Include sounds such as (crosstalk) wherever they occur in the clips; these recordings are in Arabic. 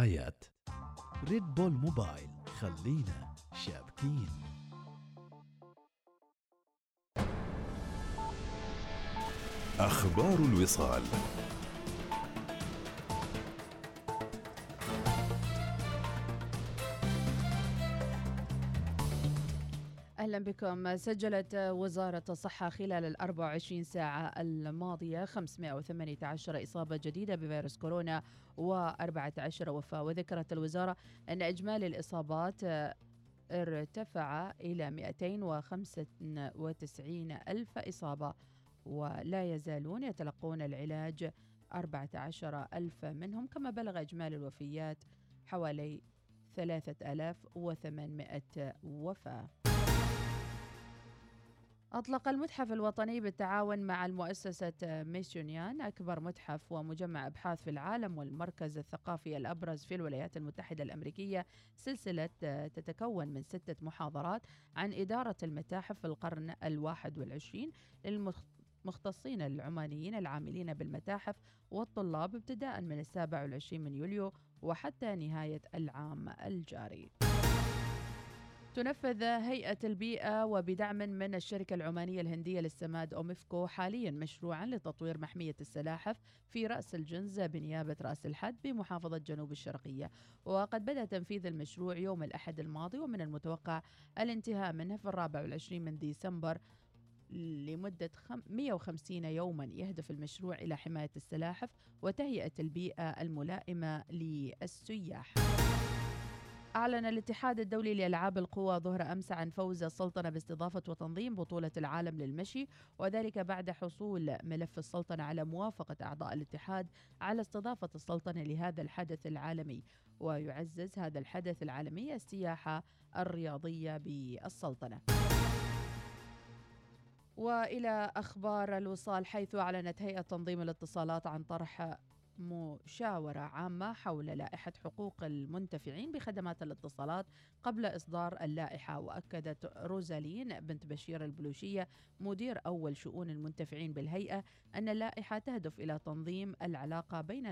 برعاية ريد بول موبايل خلينا شابكين. أخبار الوصال. أهلا بكم. سجلت وزارة الصحة خلال ال 24 ساعة الماضية 518 إصابة جديدة بفيروس كورونا و14 وفاة. وذكرت الوزارة أن إجمالي الإصابات ارتفع إلى 295 ألف إصابة ولا يزالون يتلقون العلاج 14 ألف منهم كما بلغ إجمالي الوفيات حوالي 3800 وفاة. أطلق المتحف الوطني بالتعاون مع المؤسسة ميسيونيان أكبر متحف ومجمع أبحاث في العالم والمركز الثقافي الأبرز في الولايات المتحدة الأمريكية. سلسلة تتكون من ستة محاضرات عن إدارة المتاحف في القرن الواحد والعشرين للمختصين العمانيين العاملين بالمتاحف والطلاب ابتداء من السابع والعشرين من يوليو وحتى نهاية العام الجاري. تنفذ هيئة البيئة وبدعم من الشركة العمانية الهندية للسماد أوميفكو حاليا مشروعا لتطوير محمية السلاحف في رأس الجنز بنيابة رأس الحد بمحافظة جنوب الشرقية. وقد بدأ تنفيذ المشروع يوم الأحد الماضي ومن المتوقع الانتهاء منه في الرابع والعشرين من ديسمبر لمدة 150 يوما. يهدف المشروع إلى حماية السلاحف وتهيئة البيئة الملائمة للسياح. أعلن الاتحاد الدولي لألعاب القوى ظهر أمس عن فوز السلطنة باستضافة وتنظيم بطولة العالم للمشي وذلك بعد حصول ملف السلطنة على موافقة أعضاء الاتحاد على استضافة السلطنة لهذا الحدث العالمي ويعزز هذا الحدث العالمي السياحة الرياضية بالسلطنة. وإلى أخبار الوصال حيث أعلنت هيئة تنظيم الاتصالات عن طرح مشاورة عامة حول لائحة حقوق المنتفعين بخدمات الاتصالات قبل إصدار اللائحة وأكدت روزالين بنت بشير البلوشية مدير أول شؤون المنتفعين بالهيئة أن اللائحة تهدف إلى تنظيم العلاقة بين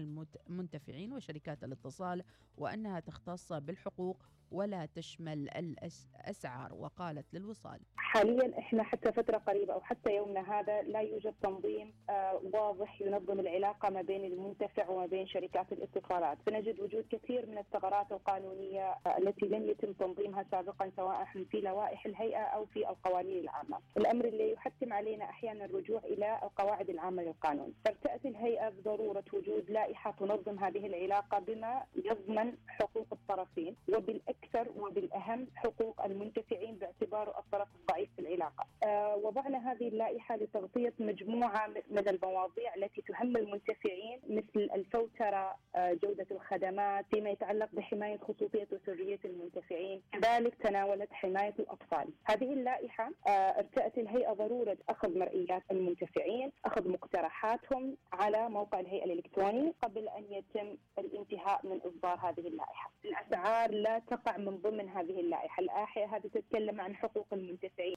المنتفعين وشركات الاتصال وأنها تختص بالحقوق ولا تشمل الأسعار وقالت للوصال حاليا إحنا حتى فترة قريبة أو حتى يومنا هذا لا يوجد تنظيم آه واضح ينظم العلاقة ما بين المنتفع وما بين شركات الاتصالات، فنجد وجود كثير من الثغرات القانونية آه التي لم يتم تنظيمها سابقا سواء في لوائح الهيئة أو في القوانين العامة، الأمر اللي يحتم علينا أحيانا الرجوع إلى القواعد العامة للقانون، فارتأت الهيئة بضرورة وجود لائحة تنظم هذه العلاقة بما يضمن حقوق الطرفين وبالاكثر وبالأهم حقوق المنتفعين باعتباره الطرف الضعيف في العلاقة. آه وضعنا هذه اللائحة لتغطية مجموعة من المواضيع التي تهم المنتفعين مثل الفوترة، آه جودة الخدمات، فيما يتعلق بحماية خصوصية وسرية المنتفعين، كذلك تناولت حماية الأطفال. هذه اللائحة آه ارتأت الهيئة ضرورة أخذ مرئيات المنتفعين، أخذ مقترحاتهم على موقع الهيئة الالكتروني قبل أن يتم الانتهاء من إصدار هذه اللائحة. الأسعار لا تقع من ضمن هذه اللائحة، اللائحه هذه تتكلم عن حقوق المنتفعين.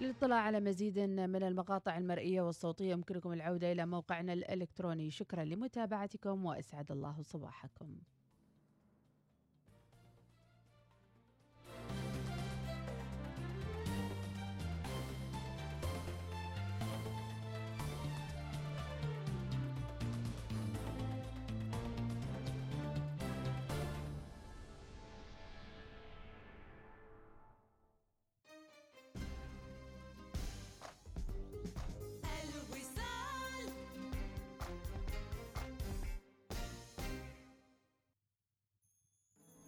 للاطلاع على مزيد من المقاطع المرئية والصوتية يمكنكم العودة إلى موقعنا الإلكتروني. شكرا لمتابعتكم وأسعد الله صباحكم.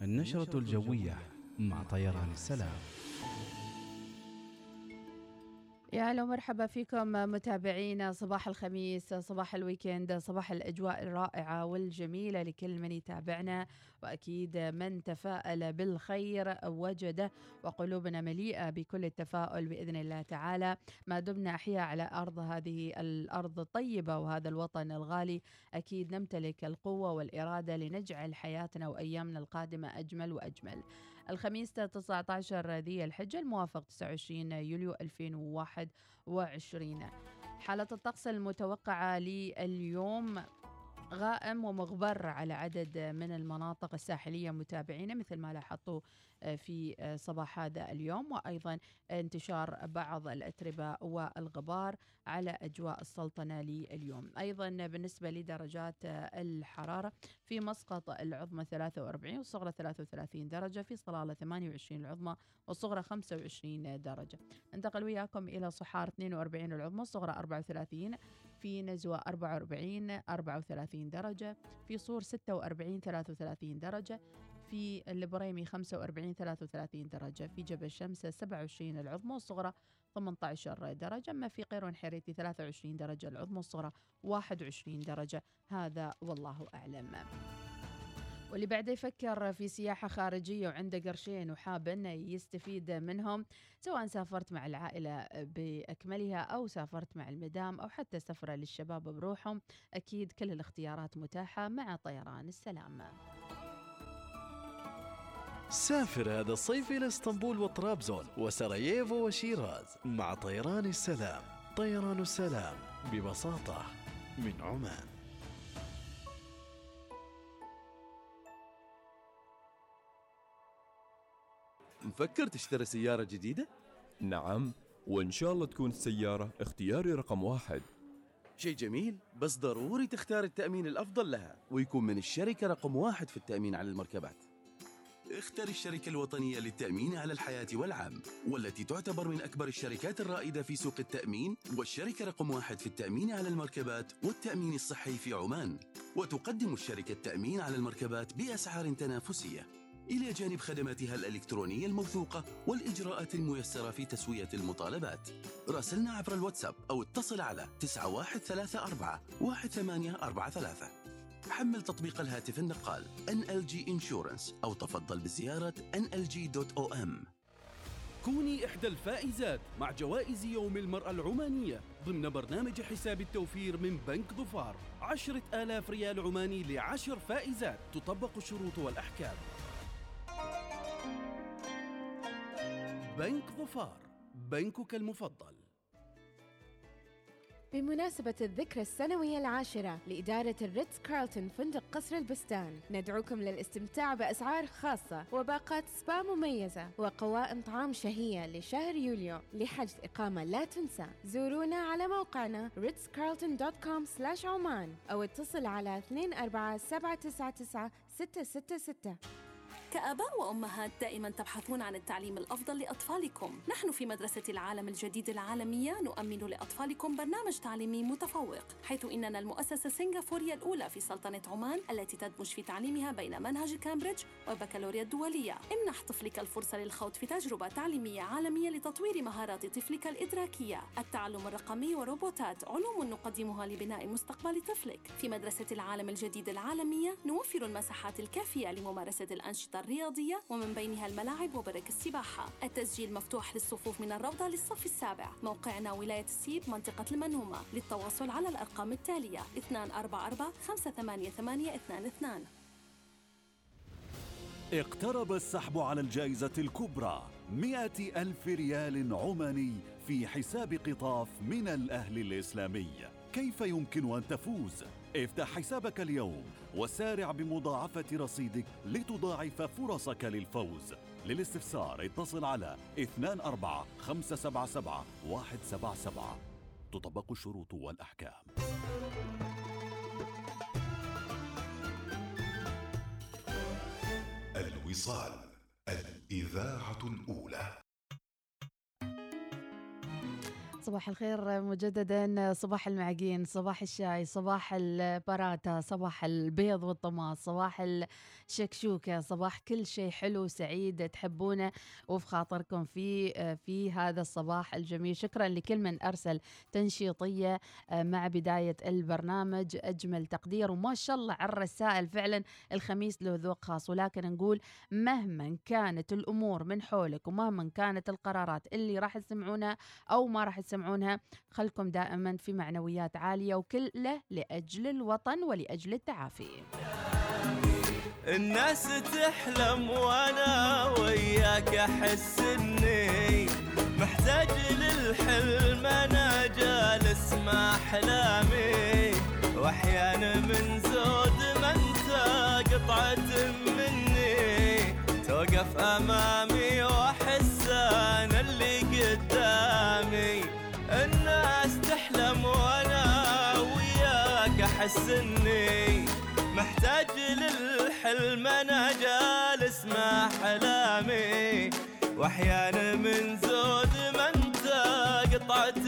النشرة الجوية مع طيران السلام. يا أهلا ومرحبا فيكم متابعينا. صباح الخميس صباح الويكند صباح الأجواء الرائعة والجميلة لكل من يتابعنا. وأكيد من تفاءل بالخير وجده وقلوبنا مليئة بكل التفاؤل بإذن الله تعالى. ما دمنا أحياء على أرض هذه الأرض الطيبة وهذا الوطن الغالي. أكيد نمتلك القوة والإرادة لنجعل حياتنا وأيامنا القادمة أجمل وأجمل. الخميس 19 ذي الحجة الموافق 29 يوليو 2021 حالة الطقس المتوقعة لليوم غائم ومغبر على عدد من المناطق الساحلية متابعينا مثل ما لاحظتوا آه، في آه، صباح هذا اليوم. وأيضا انتشار بعض الأتربة والغبار على أجواء السلطنة لليوم. أيضا بالنسبة لدرجات آه، الحرارة في مسقط العظمى 43 والصغرى 33 درجة في صلالة 28 العظمى والصغرى 25 درجة. انتقل وياكم إلى صحار 42 العظمى والصغرى 34 في نزوة 44 34 درجة في صور 46 33 درجة في البريمي 45 33 درجة في جبل شمس 27 العظمى والصغرى 18 درجة أما في قيرون حريتي 23 درجة العظمى والصغرى 21 درجة. هذا والله أعلم. واللي بعده يفكر في سياحة خارجية وعنده قرشين وحاب أنه يستفيد منهم سواء سافرت مع العائلة بأكملها أو سافرت مع المدام أو حتى سفرة للشباب بروحهم أكيد كل الاختيارات متاحة مع طيران السلام. سافر هذا الصيف إلى إسطنبول وطرابزون وسراييفو وشيراز مع طيران السلام. طيران السلام ببساطة من عمان. مفكر تشتري سيارة جديدة؟ نعم وإن شاء الله تكون السيارة اختياري رقم واحد. شيء جميل بس ضروري تختار التأمين الأفضل لها ويكون من الشركة رقم واحد في التأمين على المركبات. اختر الشركة الوطنية للتأمين على الحياة والعام والتي تعتبر من أكبر الشركات الرائدة في سوق التأمين والشركة رقم واحد في التأمين على المركبات والتأمين الصحي في عمان. وتقدم الشركة التأمين على المركبات بأسعار تنافسية. إلى جانب خدماتها الإلكترونية الموثوقة والإجراءات الميسرة في تسوية المطالبات. راسلنا عبر الواتساب أو اتصل على 9134 1843 حمل تطبيق الهاتف النقال NLG Insurance أو تفضل بزيارة nlg.om كوني إحدى الفائزات مع جوائز يوم المرأة العمانية ضمن برنامج حساب التوفير من بنك ظفار. عشرة آلاف ريال عماني لعشر فائزات تطبق الشروط والأحكام. بنك ظفار بنكك المفضل. بمناسبة الذكرى السنوية العاشرة لإدارة الريتز كارلتون فندق قصر البستان ندعوكم للاستمتاع بأسعار خاصة وباقات سبا مميزة وقوائم طعام شهية لشهر يوليو. لحجز إقامة لا تنسى. زورونا على موقعنا ritzcarlton.com عمان أو اتصل على 24799 666 كآباء وأمهات دائما تبحثون عن التعليم الأفضل لأطفالكم. نحن في مدرسة العالم الجديد العالمية نؤمن لأطفالكم برنامج تعليمي متفوق حيث إننا المؤسسة السنغافورية الأولى في سلطنة عمان التي تدمج في تعليمها بين منهج كامبريدج والبكالوريا الدولية. امنح طفلك الفرصة للخوض في تجربة تعليمية عالمية لتطوير مهارات طفلك الإدراكية. التعلم الرقمي وروبوتات علوم نقدمها لبناء مستقبل طفلك. في مدرسة العالم الجديد العالمية نوفر المساحات الكافية لممارسة الأنشطة الرياضية ومن بينها الملاعب وبرك السباحة. التسجيل مفتوح للصفوف من الروضة للصف السابع. موقعنا ولاية السيب منطقة المنهومة للتواصل على الأرقام التالية 244 588 اقترب السحب على الجائزة الكبرى مئة ألف ريال عماني في حساب قطاف من الأهل الإسلامي. كيف يمكن أن تفوز؟ افتح حسابك اليوم وسارع بمضاعفة رصيدك لتضاعف فرصك للفوز. للاستفسار اتصل على 24 577 177 تطبق الشروط والأحكام. الوصال الإذاعة الأولى. صباح الخير مجددا. صباح المعجين صباح الشاي صباح البراتا صباح البيض والطماط صباح الشكشوكة صباح كل شيء حلو سعيد تحبونه وفي خاطركم في في هذا الصباح الجميل. شكرا لكل من أرسل تنشيطية مع بداية البرنامج. أجمل تقدير وما شاء الله على الرسائل. فعلا الخميس له ذوق خاص. ولكن نقول مهما كانت الأمور من حولك ومهما كانت القرارات اللي راح تسمعونها أو ما راح تسمعونها خلكم دائما في معنويات عالية وكله لأجل الوطن ولأجل التعافي. الناس تحلم وأنا وياك احس اني محتاج للحلم أنا جالس مع احلامي. واحيانا من زود ما انت قطعة مني. توقف أمامي وأحس أنا اللي قدامي. الناس تحلم وأنا وياك احس اني محتاج للحلم أنا جالس مع احلامي وأحيانا من زود ما أنت قطعة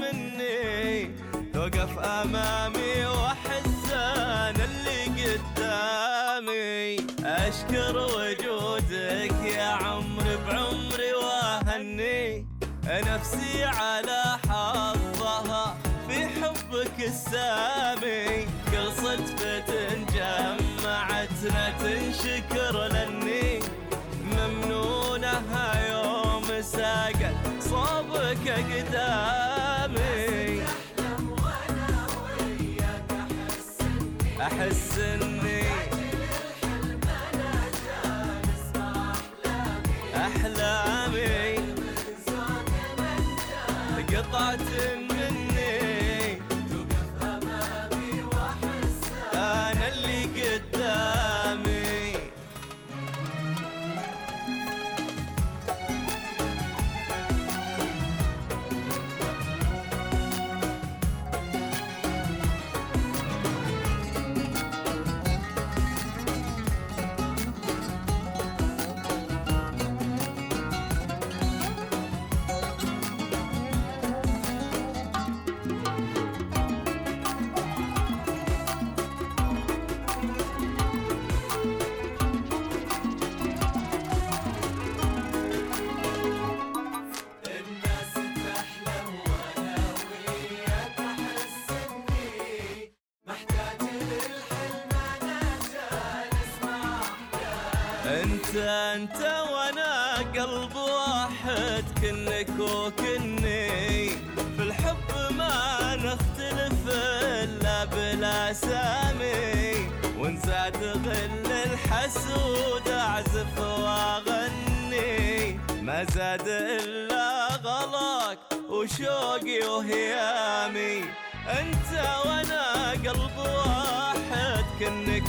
مني. توقف أمامي وأحس أنا اللي قدامي. أشكر وجودك يا عمري بعمري وأهني. نفسي على حبك السامي. كل صدفة جمعتنا تنشكر لأني ممنونها يوم ساقت صوبك قدامي. أحس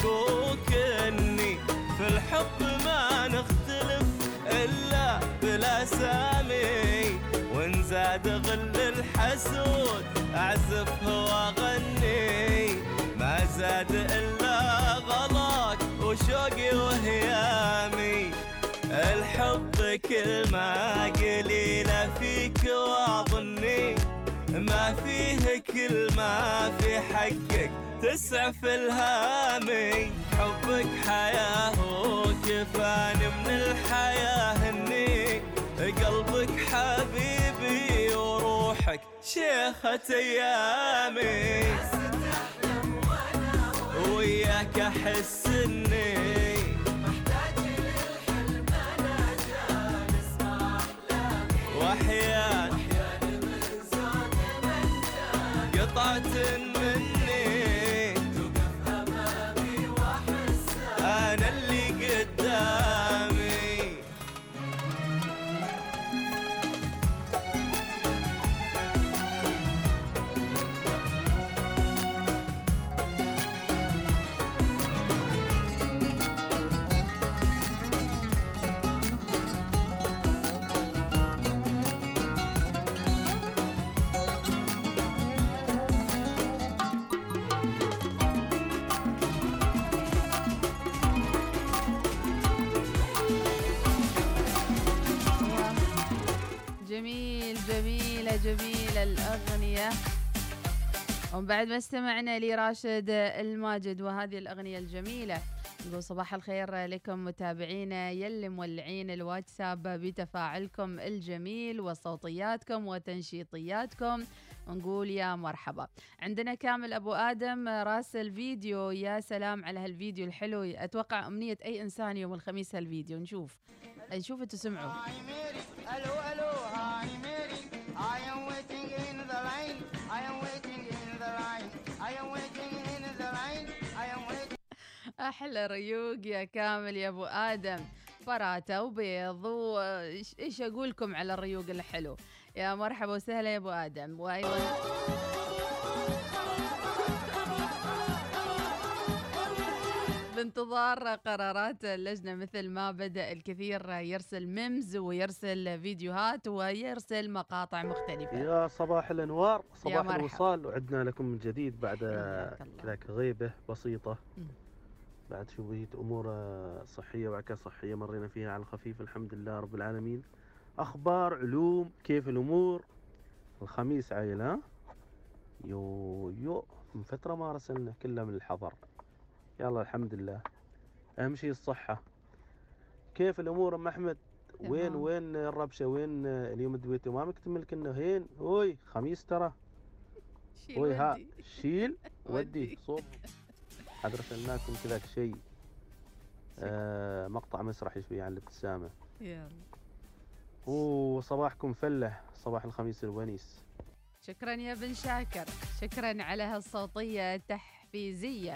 كنك وكني في الحب ما نختلف إلا بالاسامي ونزاد غل الحسود أعزف وأغني. ما زاد إلا غلاك وشوقي وهيامي. الحب كل ما قليلة فيك وأظني. ما فيه كل ما في حقك. تسعف الهامي حبك حياة وكفاني من الحياة هني. قلبك حبيبي وروحك شيخة أيامي. وياك أحس إني جميلة جميلة الأغنية. ومن بعد ما استمعنا لراشد الماجد وهذه الأغنية الجميلة نقول صباح الخير لكم متابعينا يلي مولعين الواتساب بتفاعلكم الجميل وصوتياتكم وتنشيطياتكم. ونقول يا مرحبا. عندنا كامل أبو آدم راسل فيديو يا سلام على هالفيديو الحلو. أتوقع أمنية أي إنسان يوم الخميس هالفيديو. نشوف. نشوف تسمعوا Hello, hello, hi Mary. I am waiting in the line. I am waiting in the line. I am waiting in the line. I am waiting. أحلى ريوق يا كامل يا أبو آدم براته وبيض وإيش إيش أقول لكم على الريوق الحلو يا مرحبا وسهلا يا أبو آدم وأيضا بانتظار قرارات اللجنة مثل ما بدأ الكثير يرسل ميمز ويرسل فيديوهات ويرسل مقاطع مختلفة يا صباح الأنوار صباح. الوصال وعدنا لكم من جديد بعد. كذاك غيبه بسيطة مم. بعد شوية أمور آه، صحية وعكا صحية مرينا فيها على الخفيف الحمد لله رب العالمين أخبار علوم كيف الأمور الخميس عايل ها يو يو من فترة ما رسلنا كلها من الحضر يلا الحمد لله. أهم شيء الصحة. كيف الأمور أم أحمد؟ وين تمام. وين الربشة؟ وين اليوم دويتو ما مكتمل كنا هين. هوي خميس ترى. شيل هوي ها. شيل (laughs) ودي. صوب. عاد رسلناكم كذاك شيء. آه مقطع مسرحي شوي عن الابتسامة. يلا. وصباحكم فلة. صباح الخميس الونيس. شكرا يا بن شاكر. شكرا على هالصوتية التحفيزية.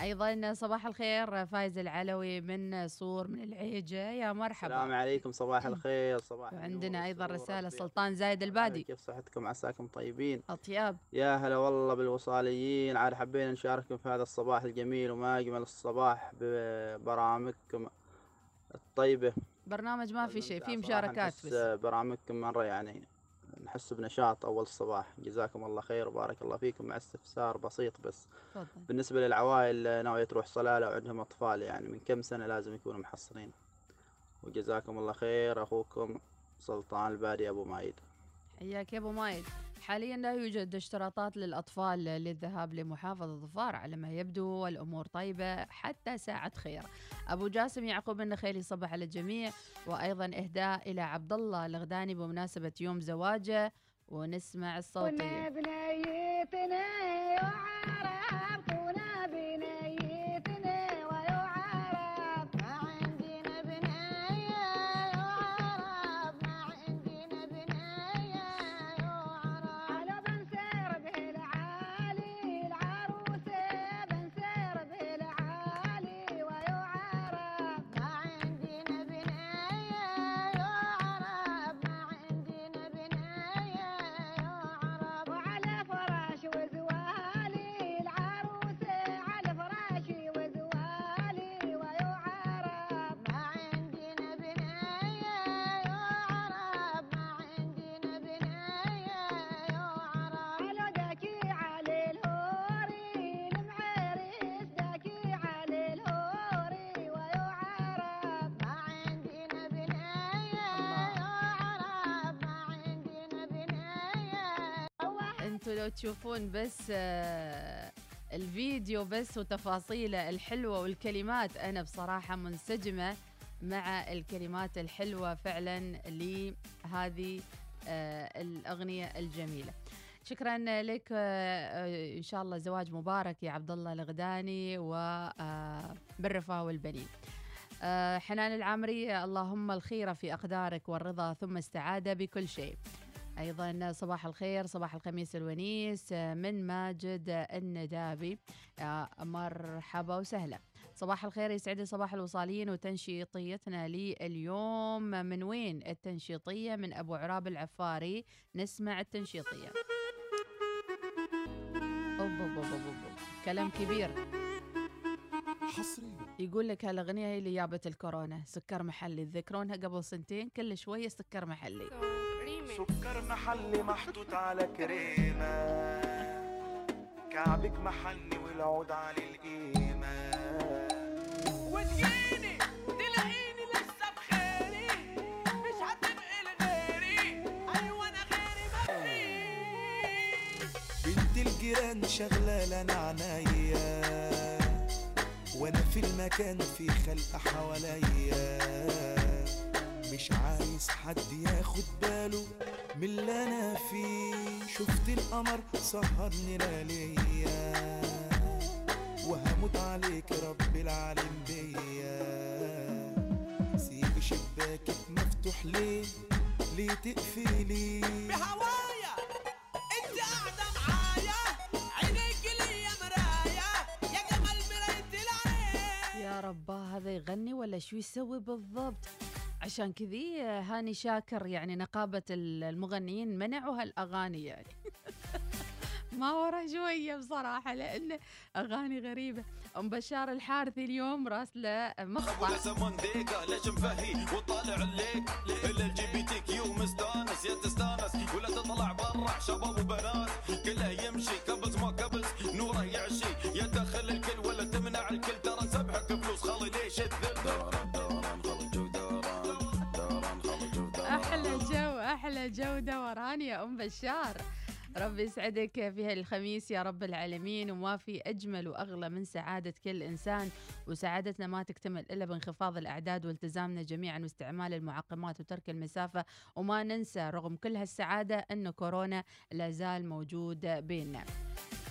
أيضا صباح الخير فايز العلوي من صور من العيجة. يا مرحبا. السلام عليكم. صباح (clears throat) الخير. صباح وعندنا رسالة والسرور سلطان زايد البادي. كيف صحتكم عساكم طيبين. أطياب يا هلا والله بالوصاليين. عاد حبينا نشارككم في هذا الصباح الجميل وما أجمل الصباح ببرامجكم الطيبة. برنامج ما في شيء في مشاركات بس. برامجكم مرة يعني نحس بنشاط أول الصباح. جزاكم الله خير وبارك الله فيكم. مع استفسار بسيط بس. تفضل. بالنسبة للعوائل ناوية تروح صلالة وعندهم أطفال يعني من كم سنة لازم يكونوا محصلين وجزاكم الله خير. أخوكم سلطان البادي أبو مايد. حياك يا أبو مايد. حاليا لا يوجد اشتراطات للأطفال للذهاب لمحافظة ظفار على ما يبدو الأمور طيبة حتى ساعة خير. أبو جاسم يعقوب النخيلي صبح على الجميع وأيضا اهداء إلى عبد الله الغداني بمناسبة يوم زواجه ونسمع الصوتية. أنتوا لو تشوفون بس آه، الفيديو بس وتفاصيله الحلوة والكلمات أنا بصراحة منسجمة مع الكلمات الحلوة فعلا لهذه آه، الأغنية الجميلة. شكرا لك آه، إن شاء الله زواج مبارك يا عبد الله الغداني وبالرفاه والبنين. حنان العامري اللهم الخير في أقدارك والرضا ثم السعادة بكل شيء. أيضا صباح الخير صباح الخميس الونيس من ماجد الندابي. آه، مرحبا وسهلا. صباح الخير يسعد صباح الوصاليين وتنشيطيتنا لليوم. من وين التنشيطية؟ من أبو عراب العفاري. نسمع التنشيطية. أوب أوب أوب أوب أوب. كلام كبير. حصريا. يقول لك هالأغنية هي اللي جابت الكورونا سكر محلي. تذكرونها قبل سنتين؟ كل شوية سكر محلي. سكر محلي محطوط على كريمة. كعبك محني والعود على القيمة. وتجيني تلاقيني لسه بخيري. مش هتبقي لغيري أيوه أنا غيري مفيش بنت الجيران شغلة لنا عنايا وأنا في المكان في خلق حواليا. مش عايز حد ياخد باله من اللي أنا فيه. شفت القمر سهرني لياليا وهموت عليك رب العالم بيا. سيب شباكك مفتوح ليه؟ ليه تقفلي؟ بهوايا انت قاعدة معايا عينيك ليا مرايه يا جمال مراية العين. يا رباه هذا يغني ولا شو يسوي بالضبط؟ عشان كذي هاني شاكر يعني نقابة المغنيين منعوا هالأغاني يعني. (laughs) ما وراه شوية بصراحة لأن أغاني غريبة. أم بشار الحارثي اليوم راسلة مقطع. سمون ديكا ليش مفهي؟ وطالع الليك ال جي بي تي كيو مستانس. يا تستانس ولا تطلع برا شباب وبنات. كله يمشي كبز ما كبز نوره يعشي. يا تدخل الكل ولا تمنع الكل ترى سبحك فلوس خلي ليش الذل جو دوران يا أم بشار. ربي يسعدك في هالخميس يا رب العالمين وما في أجمل وأغلى من سعادة كل إنسان وسعادتنا ما تكتمل إلا بانخفاض الأعداد والتزامنا جميعا واستعمال المعقمات وترك المسافة. وما ننسى رغم كل هالسعادة أن كورونا لا زال موجود بيننا.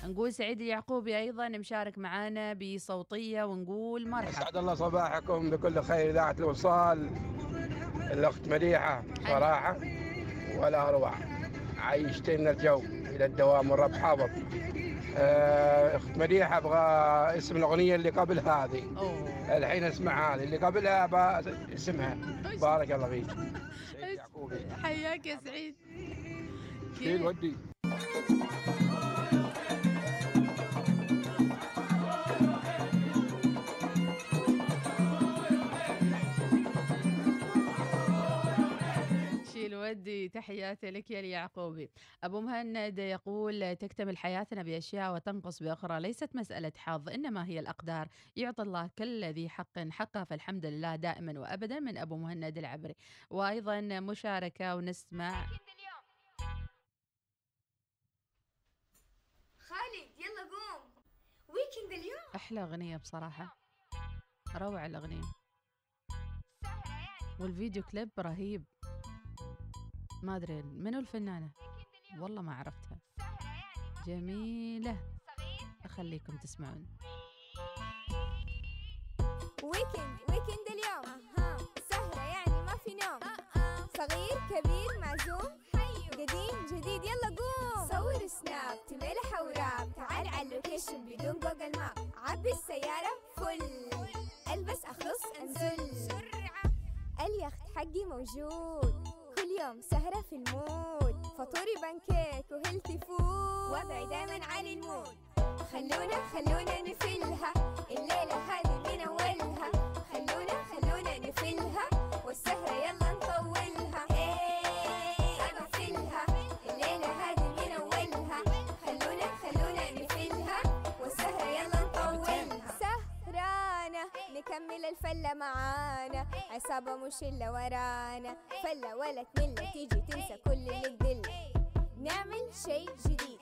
نقول سعيد اليعقوبي أيضا مشارك معنا بصوتية ونقول مرحبا. اسعد الله صباحكم بكل خير اذاعه الوصال الأخت مديحه صراحة. ولا أروع. عيشتنا الجو إلى الدوام والرب حافظ آه، أخت مديحه أبغى اسم الأغنية اللي قبل هذه. الحين اسمع هذه اللي قبلها اسمها. بارك الله فيك. حياك يا سعيد. شيل ودي. شيل ودي تحياتي لك يا اليعقوبي أبو مهند يقول تكتمل حياتنا بأشياء وتنقص بأخرى ليست مسألة حظ إنما هي الأقدار. يعطي الله كل ذي حق حقه فالحمد لله دائما وأبدا من أبو مهند العبري. وأيضا مشاركة ونسمع خالد يلا قوم. ويكند اليوم. أحلى أغنية بصراحة. روعة الأغنية. والفيديو كليب رهيب. ما أدري منو الفنانة؟ والله ما عرفتها. جميلة. أخليكم تسمعون. weekend weekend اليوم. سهرة يعني ما في نوم. صغير كبير معزوم. قديم جديد يلا قوم. صور سناب تملح وراب تعال على ال location بدون Google Map. عبي السيارة full. ألبس أخلص أنزل. اليخت حقي موجود. كل يوم سهرة في ال mood. فطوري بانكيك و healthy food. وضعي دايما عالي ال mood. خلونا خلونا نفلها الليلة هذه من أولها. خلونا خلونا نفلها والسهرة يلا نطولها. إيه الليلة هذه من أولها. خلونا خلونا نفلها والسهرة يلا نطولها. سهرانة. نكمل الفلة معانا. عصابة مش إلا ورانا. فلة ولا تملة تيجي تنسى كل اللي تدل. نعمل شيء جديد.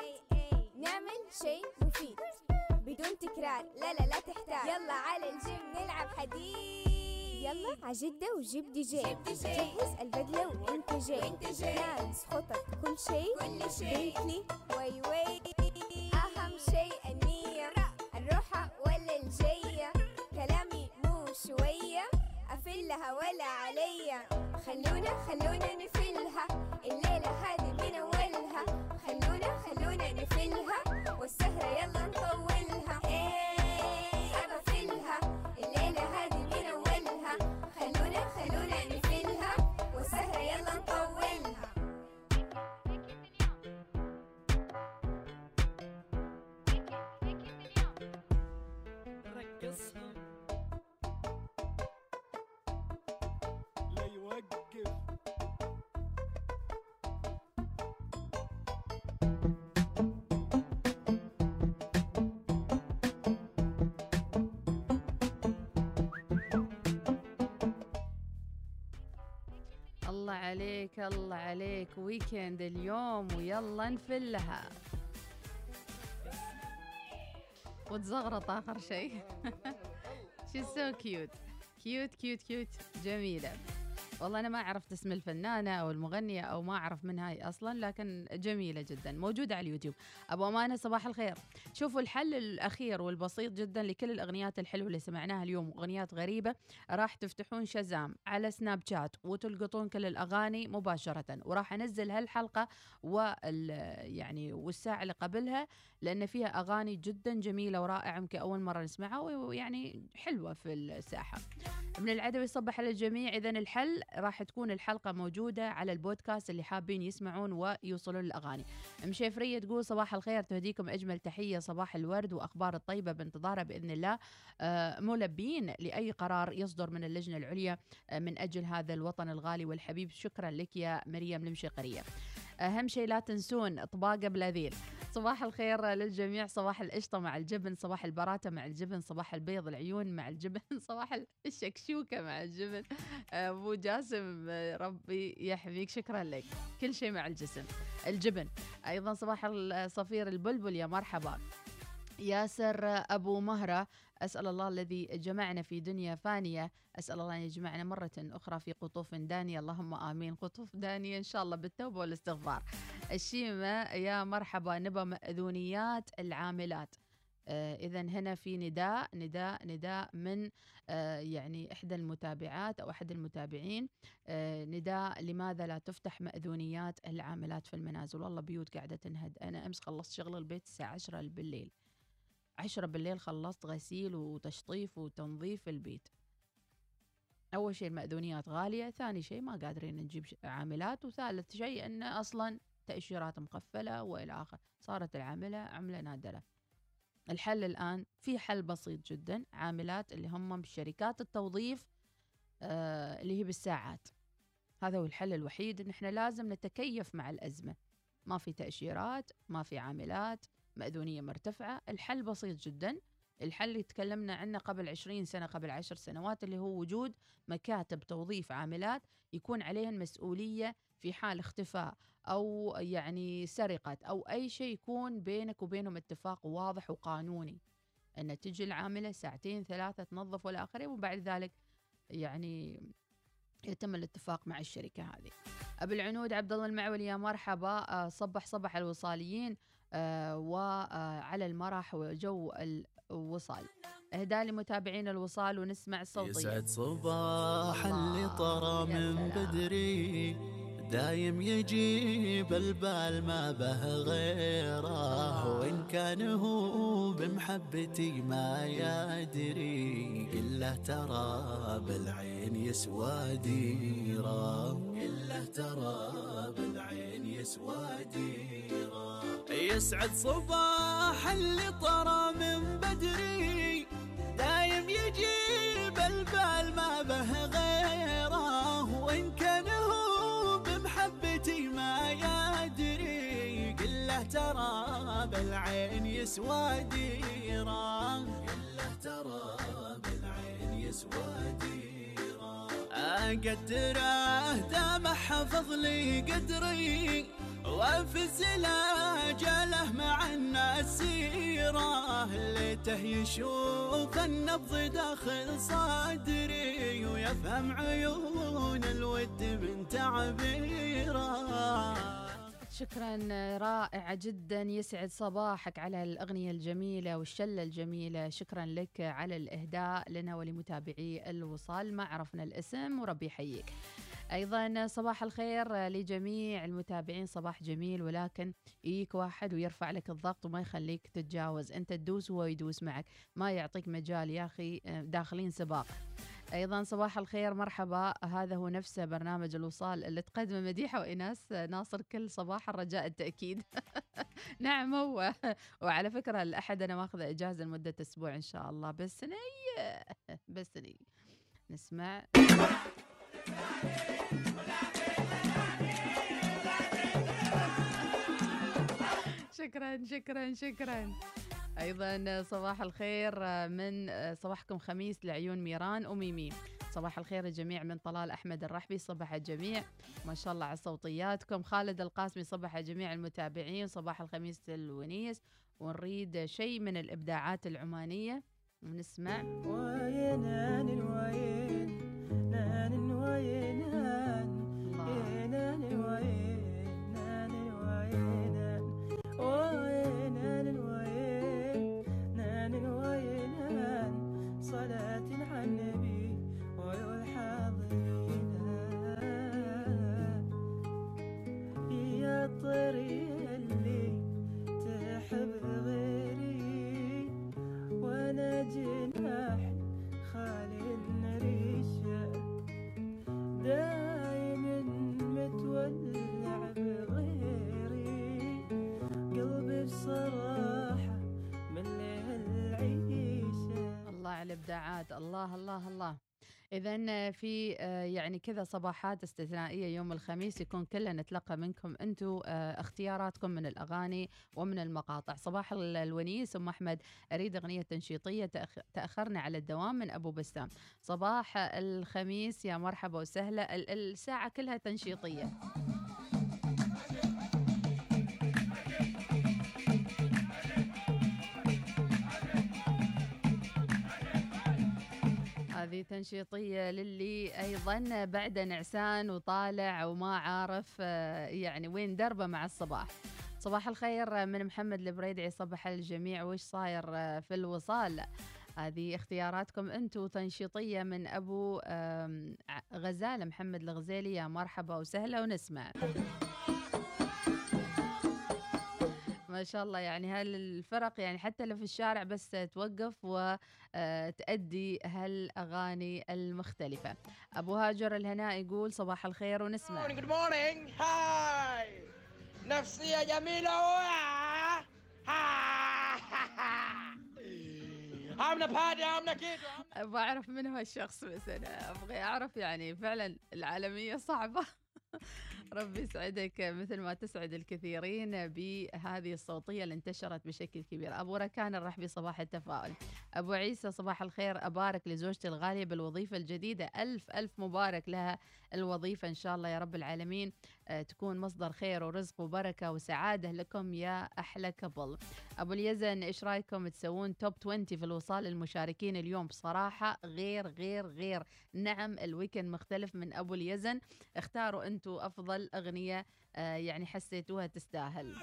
نعمل شيء مفيد. بدون تكرار لا لا لا تحتاج يلا على الجيم نلعب حديد. يلا عجدة وجيب دي جي. جهز البدلة وانت جاي وانت جاي ناس خطط كل شيء كل شيء بنتلي وي وي أهم شيء النية الروحة ولا الجاية كلامي مو شوية. أفلها ولا عليا. خلونا خلونا نفلها الليلة هذه من أولها خلونا خلونا نفلها عليك الله عليك weekend اليوم ويلا نفلها. وتزغرط آخر شيء. شي so cute cute cute cute جميلة. والله أنا ما عرفت اسم الفنانة أو المغنية أو ما أعرف من هاي أصلا لكن جميلة جدا موجودة على اليوتيوب. أبو أمانة صباح الخير. شوفوا الحل الأخير والبسيط جدا لكل الأغنيات الحلوة اللي سمعناها اليوم أغنيات غريبة. راح تفتحون شزام على سناب شات وتلقطون كل الأغاني مباشرة. وراح أنزل هالحلقة وال يعني والساعة اللي قبلها لأن فيها أغاني جدا جميلة ورائعة يمكن أول مرة نسمعها ويعني حلوة في الساحة. من العدوي يصبح على الجميع اذا الحل راح تكون الحلقة موجودة على البودكاست اللي حابين يسمعون ويوصلون الاغاني مشيفريه تقول صباح الخير تهديكم أجمل تحية صباح الورد وأخبار الطيبة بانتظارها بإذن الله. آه، ملبين لأي قرار يصدر من اللجنة العليا آه، من أجل هذا الوطن الغالي والحبيب. شكرا لك يا مريم المشيقريه أهم شيء لا تنسون طباقة بلاذيل صباح الخير للجميع صباح القشطة مع الجبن صباح البراته مع الجبن صباح البيض العيون مع الجبن (laughs) صباح الشكشوكة مع الجبن. أبو جاسم آه، ربي يحميك شكرا لك. كل شيء مع الجسم. الجبن أيضا صباح الصفير البلبل يا مرحبا. ياسر أبو مهرة أسأل الله الذي جمعنا في دنيا فانية أسأل الله أن يجمعنا مرة أخرى في قطوف دانية. اللهم آمين. قطوف دانية إن شاء الله بالتوبة والاستغفار. الشيمة يا مرحبا نبى مأذونيات العاملات. آه إذا هنا في نداء نداء نداء من آه يعني إحدى المتابعات أو أحد المتابعين. آه نداء لماذا لا تفتح مأذونيات العاملات في المنازل؟ والله بيوت قاعدة تنهد. أنا أمس خلصت شغل البيت الساعة 10 بالليل. عشرة بالليل خلصت غسيل وتشطيف وتنظيف البيت. أول شيء المأذونيات غالية ثاني شيء ما قادرين نجيب عاملات وثالث شيء أن أصلا تأشيرات مقفلة وإلى آخر. صارت العاملة عملة نادرة. الحل الآن في حل بسيط جدا عاملات اللي هم بشركات التوظيف آه اللي هي بالساعات. هذا هو الحل الوحيد إن إحنا لازم نتكيف مع الأزمة. ما في تأشيرات ما في عاملات. مأذونية مرتفعة. الحل بسيط جدا. الحل اللي تكلمنا عنه قبل 20 سنة قبل 10 سنوات اللي هو وجود مكاتب توظيف عاملات يكون عليهن مسؤولية في حال اختفاء أو يعني سرقة أو أي شيء يكون بينك وبينهم اتفاق واضح وقانوني. أن تجي العاملة ساعتين ثلاثة تنظف والى آخره وبعد ذلك يعني يتم الاتفاق مع الشركة هذه. أبو العنود عبد الله المعولي يا مرحبا. آه، صبح صبح الوصاليين. وعلى المرح وجو الوصال اهداء لمتابعين الوصال ونسمع صوتيا يسعد صباح اللي طرى من بدري. دايم يجيب البال ما به غيره. وإن كان هو بمحبتي ما يدري. إلا ترى بالعين يسوى ديره. إلا ترى بالعين يسوى ديره. يسعد صباح اللي طرى من بدري. دايم يجيب البال ما به غيره. وإن كان هو بمحبتي ما يدري. قل له ترى بالعين يسوى ديره قل له ترى بالعين يسوى ديرة. أقدره دام حفظ لي قدري. وافز لاجله مع الناس سيره ليته يشوف النبض داخل صدري ويفهم عيون الود من تعبيره. شكرا رائعة جدا يسعد صباحك على الأغنية الجميلة والشلة الجميلة. شكرا لك على الإهداء لنا ولمتابعي الوصال ما عرفنا الاسم وربي يحييك. أيضا صباح الخير لجميع المتابعين صباح جميل ولكن يجيك واحد ويرفع لك الضغط وما يخليك تتجاوز. أنت تدوس وهو يدوس معك ما يعطيك مجال يا أخي داخلين سباق. أيضا صباح الخير مرحبا. هذا هو نفسه برنامج الوصال اللي تقدمه مديحة وايناس ناصر كل صباح الرجاء التأكيد. (laughs) نعم هو. وعلى فكرة الأحد أنا ماخذه إجازة لمدة أسبوع إن شاء الله. بس ني بس ني. نسمع. شكرا شكرا شكرا. أيضا صباح الخير من صباحكم خميس لعيون ميران وميمي. صباح الخير الجميع من طلال أحمد الرحبي صبح الجميع. ما شاء الله على صوتياتكم. خالد القاسمي صبح جميع المتابعين. صباح الخميس الونيس. ونريد شيء من الإبداعات العمانية. ونسمع. وينان الوين. نان وينان ينان الوين ساعات الله الله الله. إذا في آه، يعني كذا صباحات استثنائية يوم الخميس يكون كله نتلقى منكم أنتم آه، اختياراتكم من الأغاني ومن المقاطع. صباح ال- الونيس أم أحمد أريد أغنية تنشيطية تأخ- تأخرنا على الدوام من أبو بسام صباح الخميس يا مرحبا وسهلا. ال- الساعة كلها تنشيطية. هذه تنشيطية للي أيضا بعد نعسان وطالع وما عارف آه، يعني وين دربه مع الصباح. صباح الخير من محمد البريدعي صبح الجميع. وش صاير آه، في الوصال؟ هذه اختياراتكم أنتم تنشيطية من أبو غزالة محمد الغزالي يا مرحبا وسهلا ونسمع. ما شاء الله. يعني هالفرق يعني حتى لو في الشارع بس توقف وتأدي هالأغاني المختلفة. أبو هاجر الهناء يقول صباح الخير ونسمع. good morning هاي نفسية جميلة. (laughs) عاملة كده أبغى أعرف من هو الشخص بس أنا أبغى أعرف يعني فعلا العالمية صعبة. (laughs) ربي يسعدك مثل ما تسعد الكثيرين بهذه الصوتية اللي انتشرت بشكل كبير. أبو ركان الرحبي صباح التفاؤل. أبو عيسى صباح الخير أبارك لزوجتي الغالية بالوظيفة الجديدة. ألف ألف مبارك لها الوظيفة إن شاء الله يا رب العالمين. تكون مصدر خير ورزق وبركة وسعادة لكم يا أحلى كبل أبو اليزن إيش رأيكم تسوون توب 20 في الوصال للمشاركين اليوم؟ بصراحة غير غير غير. نعم الويكند مختلف من أبو اليزن. اختاروا أنتوا أفضل أغنية آه، يعني حسيتوها تستاهل.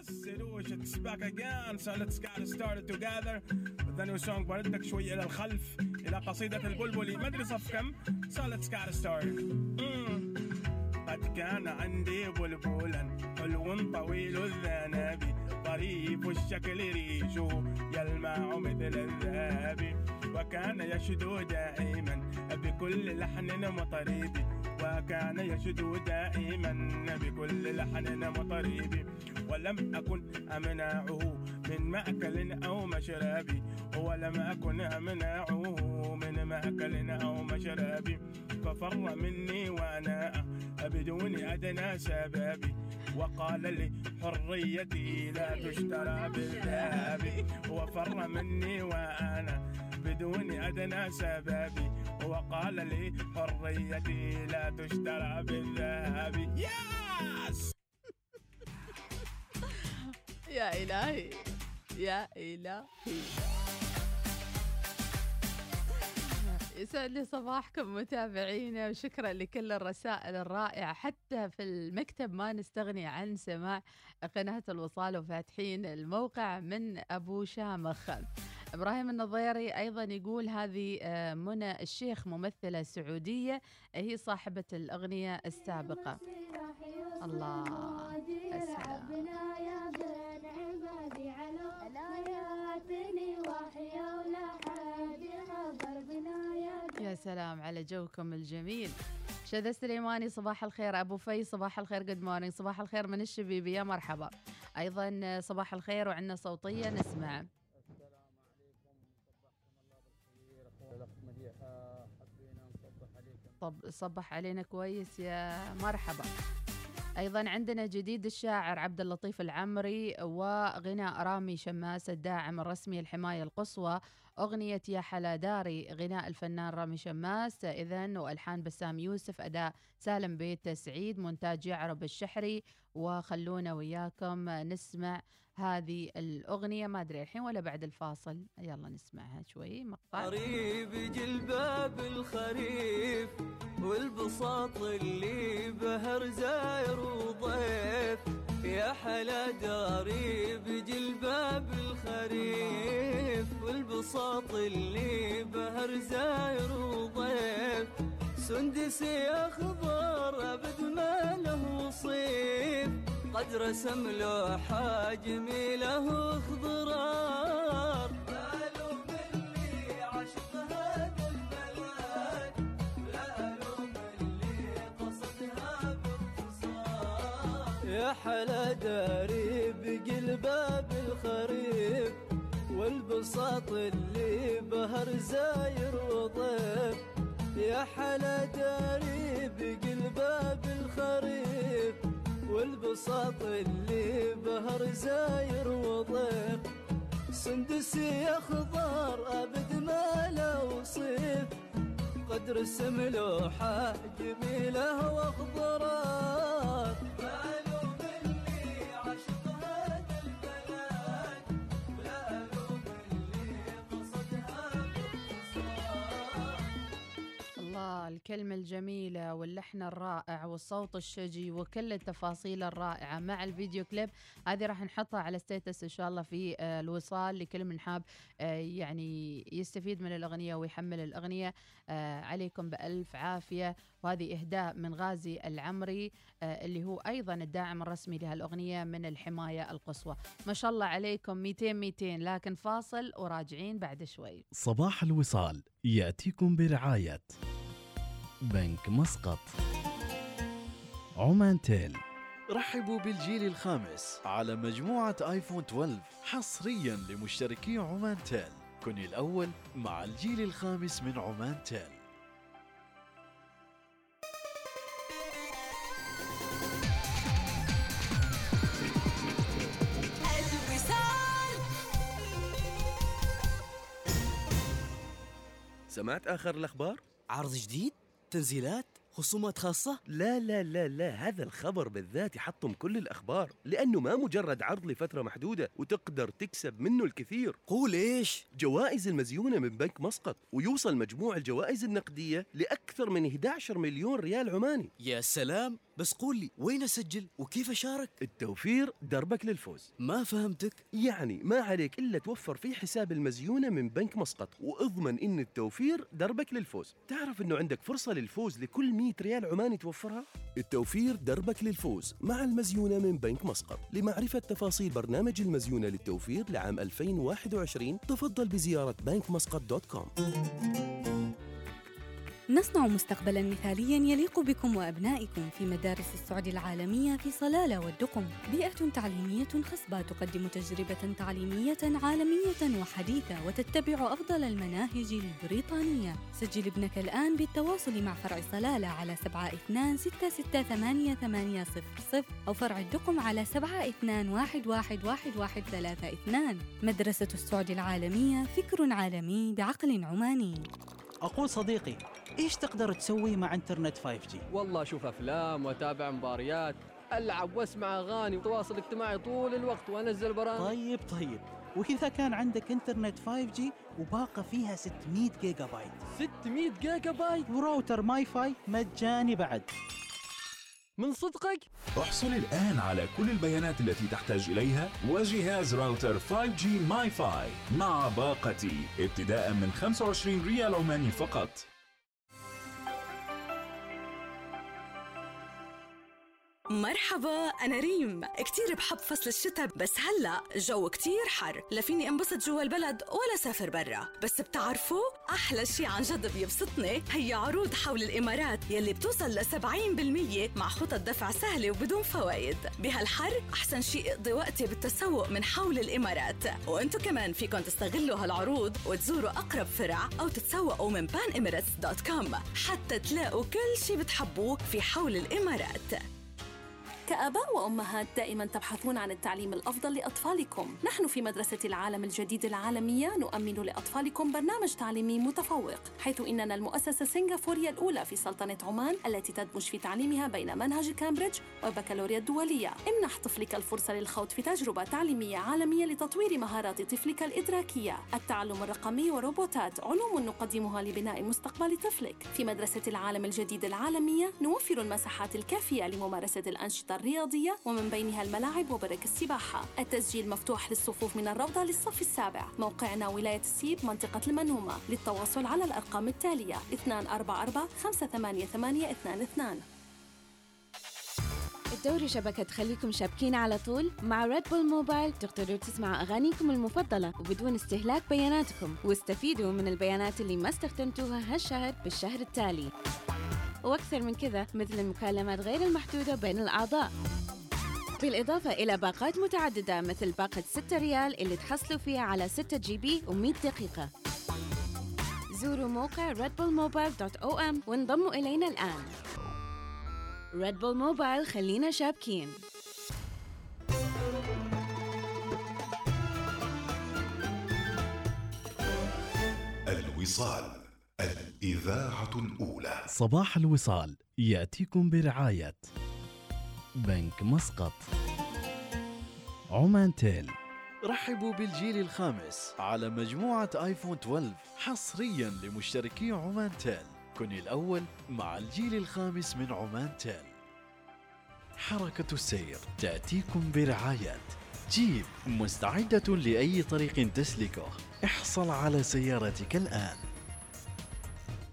بردك شوي إلى الخلف إلى قصيدة أدري صف كم. So let's get started Mm. قد كان عندي بلبلا حلو طويل الذنب طريف الشكل ريشه يلمع مثل الذهب. وكان يشدو دائما بكل لحن مطرب. وكان يشدو دائما بكل لحن مطرب. ولم أكن أمنعه من مأكل أو مشرب. ولم أكن أمنعه من مأكل أو مشرب. ففر مني وأنا بدون أدنى سبب وقال لي حريتي لا تشترى بالذهب. وفر مني وأنا بدون أدنى سبب وقال لي حريتي لا تشترى بالذهب. ياس يا إلهي يا إلهي. يسعد لي صباحكم متابعينا وشكرا لكل الرسائل الرائعة. حتى في المكتب ما نستغني عن سماع قناة الوصال وفاتحين الموقع من أبو شامخ. إبراهيم النظيري أيضا يقول هذه آه، منى الشيخ ممثلة سعودية هي صاحبة الأغنية السابقة. الله يا سلام على جوكم الجميل. شذا سليماني صباح الخير. أبو في صباح الخير. good morning صباح الخير من الشبيبي يا مرحبا. أيضا صباح الخير وعندنا صوتيه نسمع. طب صبح علينا كويس يا مرحبا. أيضا عندنا جديد الشاعر عبد اللطيف العمري وغناء رامي شماس الداعم الرسمي الحمايه القصوى. أغنية يا حلا داري غناء الفنان رامي شماس. اذا وألحان بسام يوسف أداء سالم بيت سعيد مونتاج يعرب الشحري. وخلونا وياكم نسمع هذه الأغنية ما أدري الحين ولا بعد الفاصل. يلا نسمعها شوي مقطع. قريب جلباب الخريف والبساط اللي بهر زاير وضيف. يا حلا داري بجلباب الخريف والبساط اللي بهر زاير وضيف. سندسي اخضر أبد ما له وصيف قد رسم لوحة جميلة خضرار قالوا مني عشق هذا البلد لا ألوم اللي قصدها يا حلا داري بقلباب الخريف والبساط اللي بهر زاير وضيف يا حلا داري بقلبه بالخريف والبساط اللي بهر زاير وضيف سندسي اخضر أبد ما له صيف قد رسم لوحة جميلة وأخضرات. الكلمة الجميلة واللحن الرائع والصوت الشجي وكل التفاصيل الرائعة مع الفيديو كليب هذه راح نحطها على status إن شاء الله في آه، الوصال لكل من حاب آه، يعني يستفيد من الأغنية ويحمل الأغنية. آه، عليكم بألف عافية. وهذه إهداء من غازي العمري اللي هو أيضا الداعم الرسمي لهالأغنية من الحماية القصوى. ما شاء الله عليكم. 200 200 لكن فاصل وراجعين بعد شوي. صباح الوصال. يأتيكم برعاية. بنك مسقط. عمان تيل. رحبوا بالجيل الخامس على مجموعة آيفون 12 حصريا لمشتركي عمان تيل. كن الأول مع الجيل الخامس من عمان تيل. سمعت آخر الأخبار؟ عرض جديد؟ تنزيلات؟ خصومات خاصة؟ لا لا لا لا هذا الخبر بالذات يحطم كل الأخبار لأنه ما مجرد عرض لفترة محدودة وتقدر تكسب منه الكثير قول إيش؟ جوائز المزيونة من بنك مسقط ويوصل مجموع الجوائز النقدية لأكثر من 11 مليون ريال عماني يا سلام بس قول لي وين أسجل وكيف أشارك؟ التوفير دربك للفوز ما فهمتك يعني ما عليك إلا توفر في حساب المزيونة من بنك مسقط وأضمن إن التوفير دربك للفوز تعرف إنه عندك فرصة للفوز لكل 100 ريال عماني توفرها؟ التوفير دربك للفوز مع المزيونة من بنك مسقط لمعرفة تفاصيل برنامج المزيونة للتوفير لعام 2021 تفضل بزيارة بنك مسقط dot com نصنع مستقبلا مثاليا يليق بكم وأبنائكم في مدارس السعد العالمية في صلالة والدقم. بيئة تعليمية خصبة تقدم تجربة تعليمية عالمية وحديثة وتتبع أفضل المناهج البريطانية. سجل ابنك الآن بالتواصل مع فرع صلالة على 72668800 أو فرع الدقم على 72111132 مدرسة السعد العالمية فكر عالمي بعقل عماني. أقول صديقي إيش تقدر تسوي مع إنترنت 5G؟ والله أشوف أفلام وأتابع مباريات ألعب وأسمع أغاني وتواصل اجتماعي طول الوقت وأنزل برامج. طيب طيب. وإذا كان عندك إنترنت 5G وباقة فيها 600 جيجا بايت 600 جيجا بايت و router MiFi مجاني بعد. من صدقك؟ احصل الآن على كل البيانات التي تحتاج إليها وجهاز راوتر 5G MiFi مع باقتي ابتداء من 25 ريال عماني فقط. مرحبا أنا ريم. كتير بحب فصل الشتاء بس هلأ الجو كتير حر. لا فيني انبسط جوا البلد ولا سافر برا. بس بتعرفوا أحلى شي عن جد بيبسطني هي عروض حول الإمارات يلي بتوصل ل 70% مع خطط دفع سهلة وبدون فوائد. بهالحر أحسن شي اقضي وقتي بالتسوق من حول الإمارات. وأنتو كمان فيكن تستغلوا هالعروض وتزوروا أقرب فرع أو تتسوقوا من panemirates.com حتى تلاقوا كل شي بتحبوه في حول الإمارات. كآباء وأمهات دائما تبحثون عن التعليم الأفضل لأطفالكم. نحن في مدرسة العالم الجديد العالمية نؤمن لأطفالكم برنامج تعليمي متفوق حيث إننا المؤسسة السنغافورية الأولى في سلطنة عمان التي تدمج في تعليمها بين منهج كامبريدج والبكالوريا الدولية. امنح طفلك الفرصة للخوض في تجربة تعليمية عالمية لتطوير مهارات طفلك الإدراكية. التعلم الرقمي وروبوتات علوم نقدمها لبناء مستقبل طفلك. في مدرسة العالم الجديد العالمية نوفر المساحات الكافية لممارسة الأنشطة الرياضية ومن بينها الملاعب وبرك السباحة. التسجيل مفتوح للصفوف من الروضة للصف السابع. موقعنا ولاية السيب منطقة المنهومة. للتواصل على الأرقام التالية 244 588 تدوروا شبكة تخليكم شابكين على طول مع Red Bull Mobile تقدروا تسمعوا أغانيكم المفضلة وبدون استهلاك بياناتكم. واستفيدوا من البيانات اللي ما استخدمتوها هالشهر بالشهر التالي. وأكثر من كذا مثل المكالمات غير المحدودة بين الأعضاء. بالإضافة إلى باقات متعددة مثل باقة 6 ريال اللي تحصلوا فيها على 6 GB و100 دقيقة. زوروا موقع redbullmobile.om وانضموا إلينا الآن. ريد بول موبايل خلينا شابكين. الوصال. الإذاعة الأولى صباح الوصال يأتيكم برعاية بنك مسقط. عمان تيل. رحبوا بالجيل الخامس على مجموعة آيفون 12 حصريا لمشتركي عمان تيل. كن الأول مع الجيل الخامس من عمان تيل. حركة السير تأتيكم برعاية. جيب مستعدة لأي طريق تسلكه. احصل على سيارتك الآن.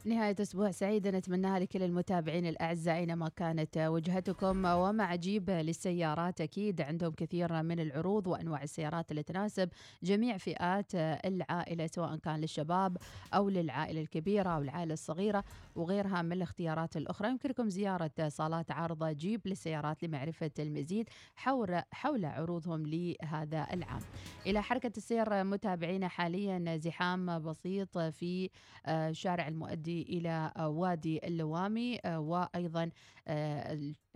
نهاية أسبوع سعيدة نتمناها لكل المتابعين الأعزاء أينما كانت وجهتكم ومع جيب للسيارات. أكيد عندهم كثير من العروض وأنواع السيارات اللي تناسب جميع فئات العائلة سواء كان للشباب أو للعائلة الكبيرة أو العائلة الصغيرة وغيرها من الاختيارات الأخرى. يمكنكم زيارة صالات عارضة جيب للسيارات لمعرفة المزيد حول حول عروضهم لهذا العام. إلى حركة السير متابعينا حاليا زحام بسيط في شارع المؤدي إلى آه، وادي اللوامي آه، وأيضا آه،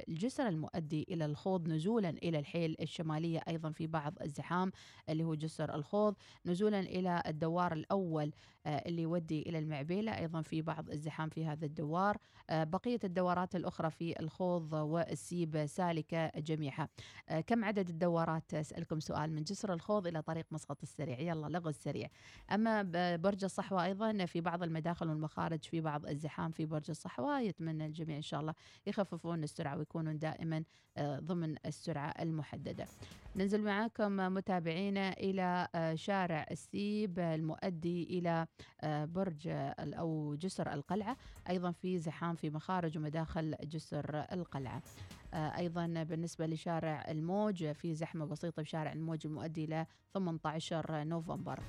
الجسر المؤدي إلى الخوض نزولا إلى الحيل الشمالية أيضا في بعض الزحام اللي هو جسر الخوض نزولا إلى الدوار الأول آه، اللي يودي إلى المعبيلة أيضا في بعض الزحام في هذا الدوار آه، بقية الدورات الأخرى في الخوض والسيب سالكة جميعها. آه، كم عدد الدورات؟ أسألكم سؤال من جسر الخوض إلى طريق مسقط السريع. يلا لغوا السريع. أما برج الصحوة أيضا في بعض المداخل والمخارج في بعض الزحام في برج الصحوة يتمنى الجميع إن شاء الله يخففون السرعة ويكونون دائما آه، ضمن السرعة المحددة. ننزل معاكم متابعينا إلى آه، شارع السيب المؤدي إلى آه، برج أو جسر القلعة. أيضا في زحام في مخارج ومداخل جسر القلعة. أيضا بالنسبة لشارع الموج في زحمة بسيطة بشارع الموج المؤدي إلى 18 نوفمبر.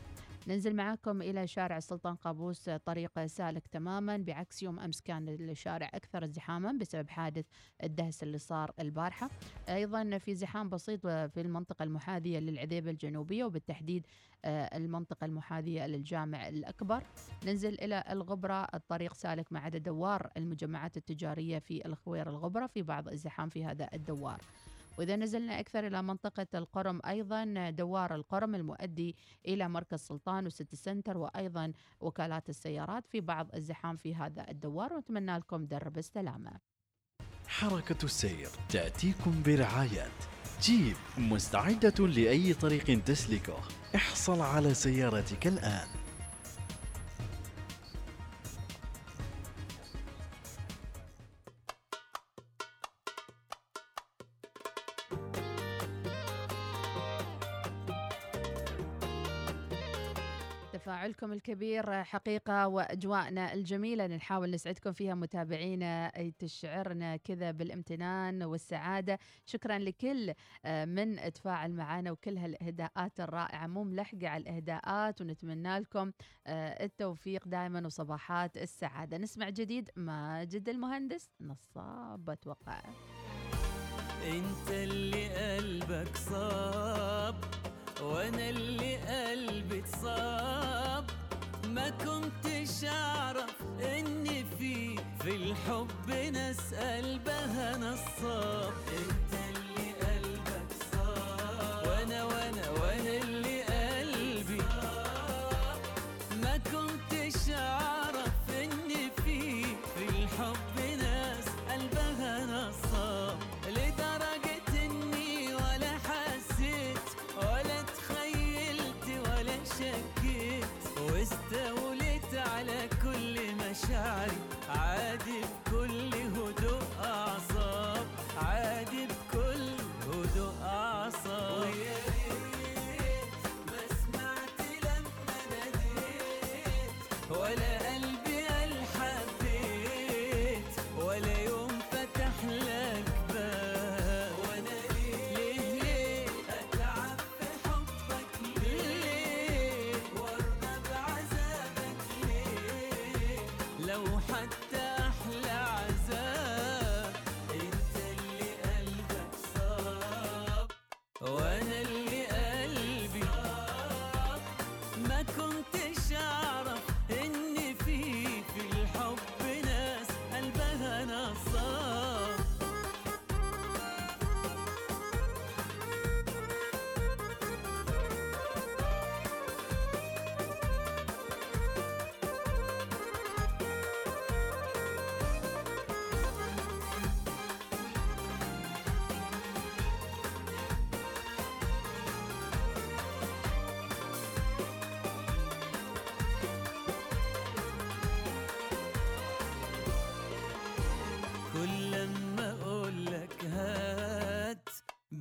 ننزل معاكم إلى شارع السلطان قابوس طريق سالك تماما. بعكس يوم أمس كان الشارع أكثر ازدحاما بسبب حادث الدهس اللي صار البارحة. أيضا في زحام بسيط في المنطقة المحاذية للعذيبة الجنوبية وبالتحديد آه، المنطقة المحاذية للجامع الأكبر. ننزل إلى الغبرة الطريق سالك مع عدد دوار المجمعات التجارية في الخوير الغبرة. في بعض الزحام في هذا الدوار. وإذا نزلنا أكثر إلى منطقة القرم أيضا دوار القرم المؤدي إلى مركز سلطان وسيتي سنتر وأيضا وكالات السيارات في بعض الزحام في هذا الدوار ونتمنى لكم درب السلامة. حركة السير تأتيكم برعاية. جيب مستعدة لأي طريق تسلكه. احصل على سيارتك الآن. تفاعلكم الكبير حقيقة وأجواءنا الجميلة. نحاول نسعدكم فيها متابعينا تشعرنا كذا بالامتنان والسعادة. شكرا لكل آه، من تفاعل معنا وكل هالإهداءات الرائعة. مو ملحقة على الإهداءات ونتمنى لكم آه، التوفيق دائما وصباحات السعادة. نسمع جديد ماجد المهندس نصاب أتوقع انت اللي قلبك صاب. وأنا اللي قلبي اتصاب. ما كنتش اعرف ان في في الحب ناس قلبها نصاب. انت اللي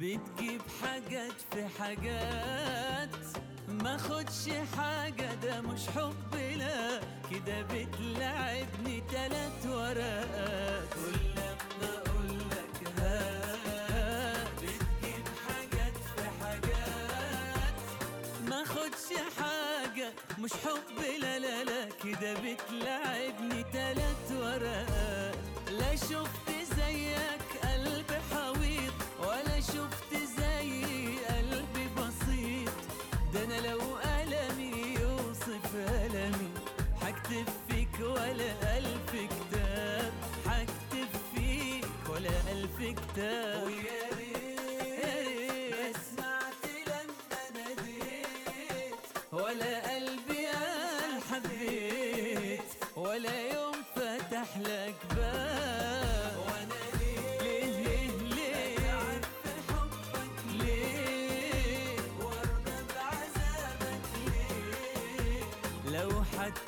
بتجيب حاجات في حاجات ما خدش حاجة ده مش حب لا. كده بتلعبني تلات ورقات.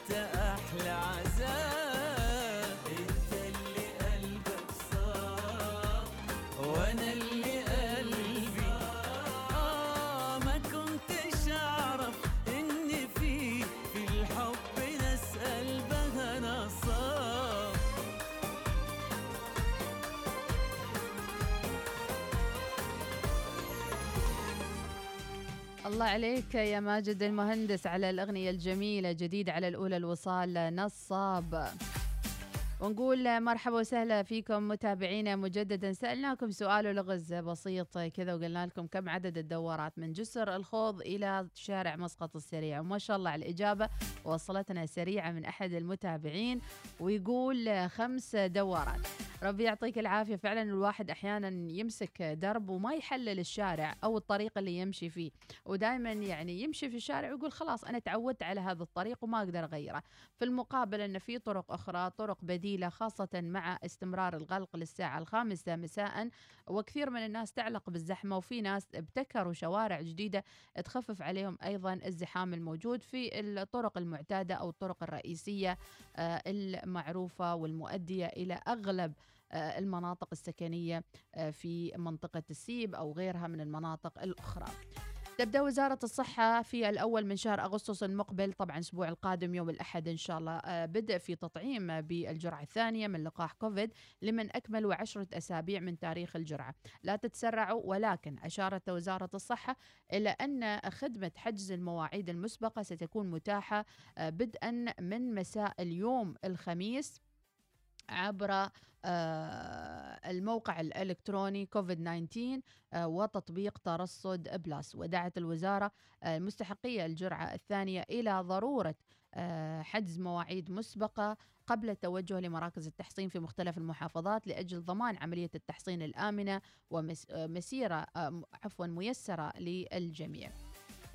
لو الله عليك يا ماجد المهندس على الأغنية الجميلة جديد على الأولى الوصال نصاب. ونقول مرحبا وسهلا فيكم متابعينا مجددا. سألناكم سؤال لغز بسيط كذا وقلنا لكم كم عدد الدورات من جسر الخوض إلى شارع مسقط السريع. وما شاء الله على الإجابة وصلتنا سريعة من أحد المتابعين ويقول خمس دورات. ربي يعطيك العافية. فعلا الواحد أحيانا يمسك درب وما يحلل الشارع أو الطريق اللي يمشي فيه. ودائما يعني يمشي في الشارع ويقول خلاص أنا تعودت على هذا الطريق وما أقدر أغيره. في المقابل أن في طرق أخرى طرق بديلة خاصة مع استمرار الغلق للساعة الخامسة مساء. وكثير من الناس تعلق بالزحمة وفي ناس ابتكروا شوارع جديدة تخفف عليهم أيضا الزحام الموجود في الطرق المعتادة أو الطرق الرئيسية آه، المعروفة والمؤدية إلى أغلب آه، المناطق السكنية آه، في منطقة السيب أو غيرها من المناطق الأخرى. تبدأ وزارة الصحة في الأول من شهر أغسطس المقبل طبعا الأسبوع القادم يوم الأحد إن شاء الله آه، بدء في تطعيم بالجرعة الثانية من لقاح كوفيد لمن أكملوا عشرة أسابيع من تاريخ الجرعة. لا تتسرعوا ولكن أشارت وزارة الصحة إلى أن خدمة حجز المواعيد المسبقة ستكون متاحة آه، بدءا من مساء اليوم الخميس. عبر آه، الموقع الإلكتروني كوفيد 19 آه، وتطبيق ترصد بلس. ودعت الوزارة آه، المستحقية الجرعة الثانية إلى ضرورة حجز مواعيد مسبقة قبل التوجه لمراكز التحصين في مختلف المحافظات لأجل ضمان عملية التحصين الآمنة ومسيرة عفوا ميسرة للجميع.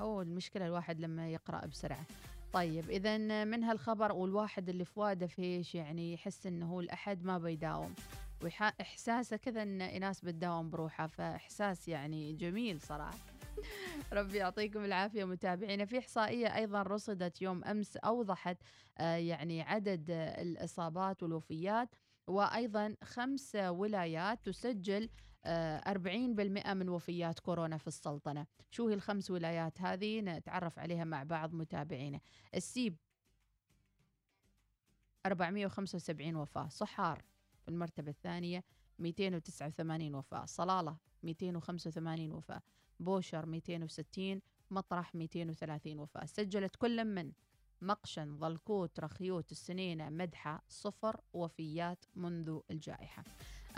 هو المشكلة الواحد لما يقرأ بسرعة. طيب إذا من هالخبر والواحد اللي فواده فيش يعني يحس إنه هو الأحد ما بيداوم. وإحساسه كذا إن إناس بتداوم بروحها فإحساس يعني جميل صراحة. (laughs) ربي يعطيكم العافية متابعينا. في إحصائية أيضا رصدت يوم أمس أوضحت آه، يعني عدد الإصابات والوفيات وأيضا خمس ولايات تسجل 40% من وفيات كورونا في السلطنة. شو هي الخمس ولايات هذه؟ نتعرف عليها مع بعض متابعينا. السيب 475 وفاة. صحار في المرتبة الثانية 289 وفاة. صلالة 285 وفاة. بوشر 260 مطرح 230 وفاة. سجلت كل من؟ مقشن ظلكوت رخيوت السنينة مدحة صفر وفيات منذ الجائحة.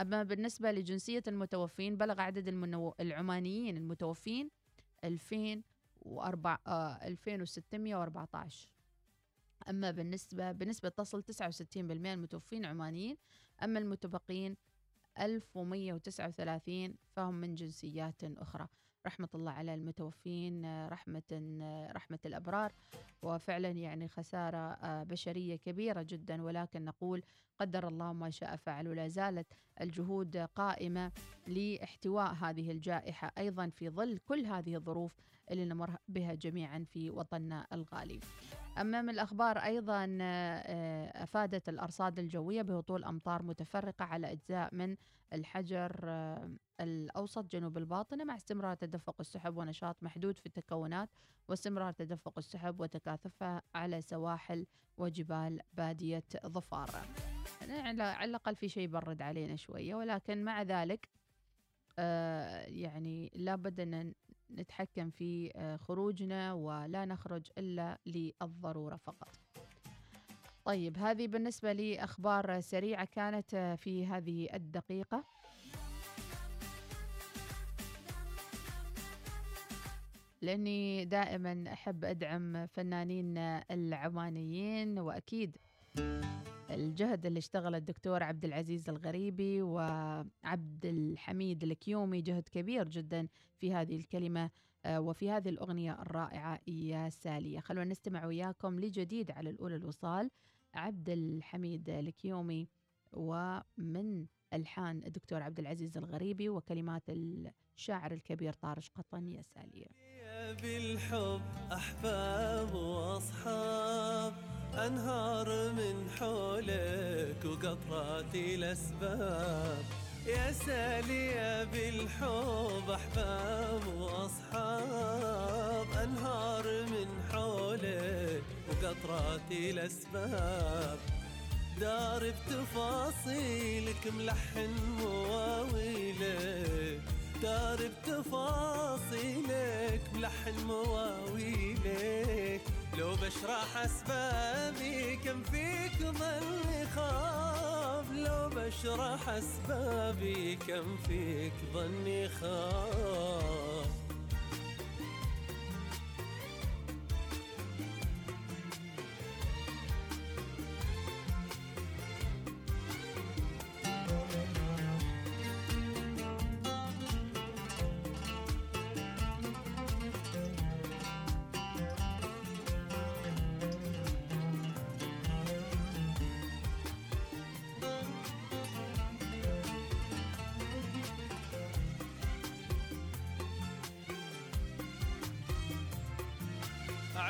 أما بالنسبة لجنسية المتوفين بلغ عدد المنو... العمانيين المتوفين 2004 آه 2614 أما بالنسبة بنسبة تصل 69% المتوفين عمانيين أما المتبقين 1139 فهم من جنسيات أخرى. رحمة الله على المتوفين رحمة رحمة الأبرار. وفعلا يعني خسارة آه، بشرية كبيرة جدا. ولكن نقول قدر الله ما شاء فعل. ولا زالت الجهود قائمة لاحتواء هذه الجائحة. أيضا في ظل كل هذه الظروف اللي نمر بها جميعا في وطننا الغالي. أمام الأخبار أيضا آه، أفادت الأرصاد الجوية بهطول أمطار متفرقة على أجزاء من الحجر آه، الأوسط جنوب الباطنة مع استمرار تدفق السحب ونشاط محدود في التكونات واستمرار تدفق السحب وتكاثفها على سواحل وجبال بادية ظفار. يعني على الأقل في شيء برد علينا شوية ولكن مع ذلك آه، يعني لابد أن نتحكم في آه، خروجنا ولا نخرج إلا للضرورة فقط. طيب هذه بالنسبة لي أخبار سريعة كانت آه، في هذه الدقيقة. لأني دائما أحب أدعم فنانين العمانيين وأكيد الجهد اللي اشتغل الدكتور عبد العزيز الغريبي وعبد الحميد الكيومي جهد كبير جدا في هذه الكلمة آه، وفي هذه الأغنية الرائعة يا سالية. خلونا نستمع وياكم لجديد على الأولى الوصال عبد الحميد الكيومي ومن ألحان الدكتور عبد العزيز الغريبي وكلمات الشاعر الكبير طارش قطن يا سالية. بالحب أحباب وأصحاب أنهار من حولك وقطرات الأسباب. يا سالية بالحب أحباب وأصحاب. أنهار من حولك وقطرات الأسباب. دار بتفاصيلك ملحن مواويلك. دار بتفاصيلك ملحن مواويلك لو بشرح أسبابي كم فيك ظني خاب. لو بشرح أسبابي كم فيك ظني خاب.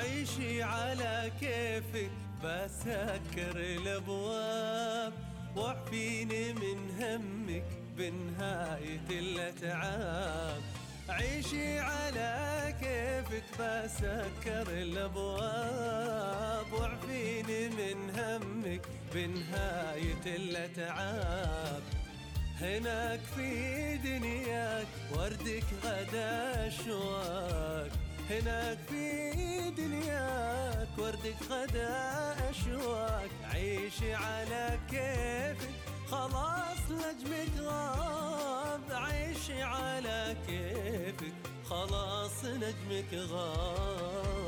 عيشي على كيفك بسكر الأبواب. واعفيني من همك بنهاية الأتعاب. عيشي على كيفك بسكر الأبواب. واعفيني من همك بنهاية الأتعاب. هناك في دنياك وردك غدا اشواق هناك في دنياك وردك غدا اشواق عيشي على كيفك خلاص نجمك غاب. عيشي على كيفك خلاص نجمك غاب.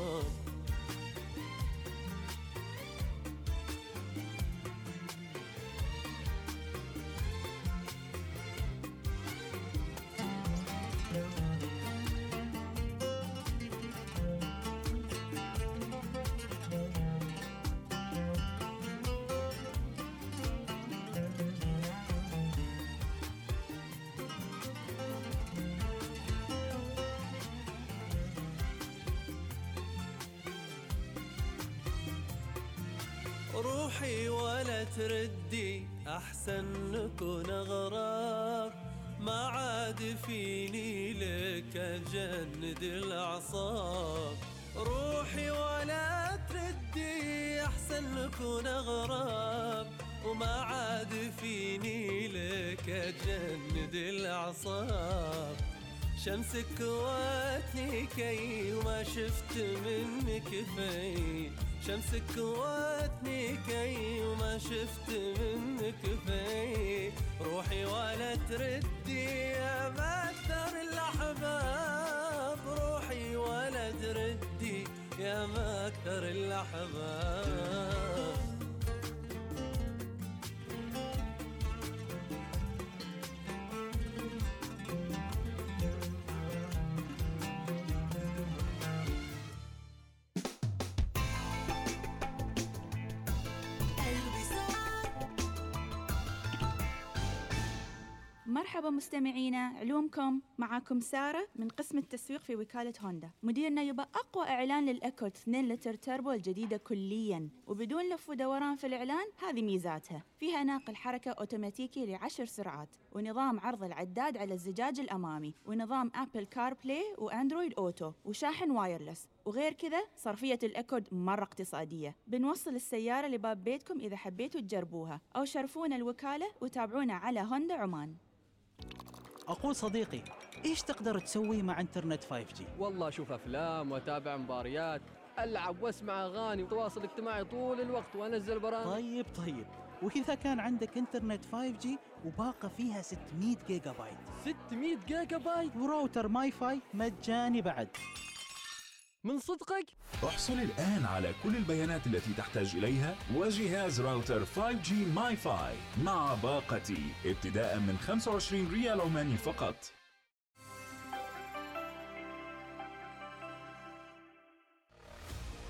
روحي ولا تردي أحسن نكون أغراب. ما عاد فيني لك أجند الأعصاب. روحي ولا تردي أحسن نكون أغراب. وما عاد فيني لك أجند الأعصاب. شمسك واتني كي وما شفت منك في شمسك واتني كي وما شفت منك في روحي ولا تردي يا ما أكثر الأحباب. روحي ولا تردي يا ما أكثر مرحبا مستمعينا علومكم معاكم سارة من قسم التسويق في وكالة هوندا. مديرنا يبغى أقوى إعلان لل Accord 2 لتر تربو الجديدة كليا. وبدون لف ودوران في الإعلان هذه ميزاتها. فيها ناقل حركة أوتوماتيكي لعشر سرعات ونظام عرض العداد على الزجاج الأمامي ونظام Apple CarPlay و Android Auto وشاحن wireless. وغير كذا صرفية ال Accord مرة اقتصادية. بنوصل السيارة لباب بيتكم إذا حبيتوا تجربوها أو شرفونا الوكالة وتابعونا على هوندا عمان. أقول صديقي إيش تقدر تسوي مع إنترنت 5G؟ والله أشوف أفلام وأتابع مباريات ألعب وأسمع أغاني وتواصل اجتماعي طول الوقت وأنزل برامج. طيب طيب. وإذا كان عندك إنترنت 5G وباقة فيها 600 جيجا بايت. 600 جيجا بايت؟ و router MiFi مجاني بعد. من صدقك؟ احصل الآن على كل البيانات التي تحتاج إليها وجهاز راوتر 5G MiFi مع باقتي ابتداء من 25 ريال عماني فقط.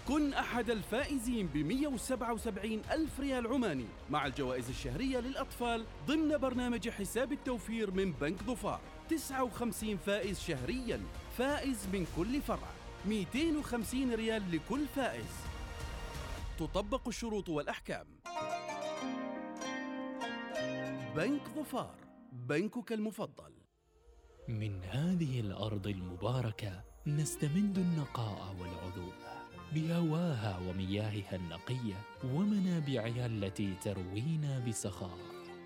كن أحد الفائزين ب 177 ألف ريال عماني مع الجوائز الشهرية للأطفال ضمن برنامج حساب التوفير من بنك ظفار. 59 فائز شهريا فائز من كل فرع. 250 ريال لكل فائز. تطبق الشروط والأحكام. بنك ظفار بنكك المفضل. من هذه الأرض المباركة نستمد النقاء والعذوبه بهواها ومياهها النقية ومنابعها التي تروينا بسخاء.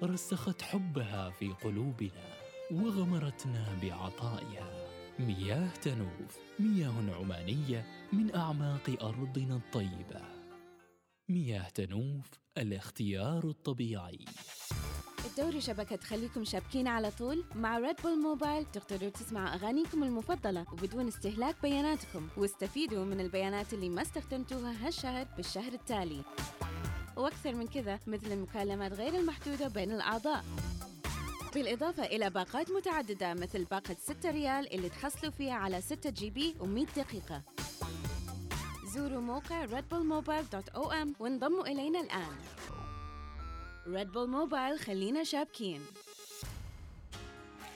رسخت حبها في قلوبنا وغمرتنا بعطائها. مياه تنوف مياه عمانية من أعماق أرضنا الطيبة. مياه تنوف الاختيار الطبيعي. تدوروا شبكة تخليكم شابكين على طول مع Red Bull Mobile تقدروا تسمعوا أغانيكم المفضلة وبدون استهلاك بياناتكم. واستفيدوا من البيانات اللي ما استخدمتوها هالشهر بالشهر التالي. وأكثر من كذا مثل المكالمات غير المحدودة بين الأعضاء. بالإضافة إلى باقات متعددة مثل باقة 6 ريال اللي تحصلوا فيها على 6 GB و100 دقيقة. زوروا موقع redbullmobile.om وانضموا إلينا الآن. Red Bull Mobile خلينا شابكين.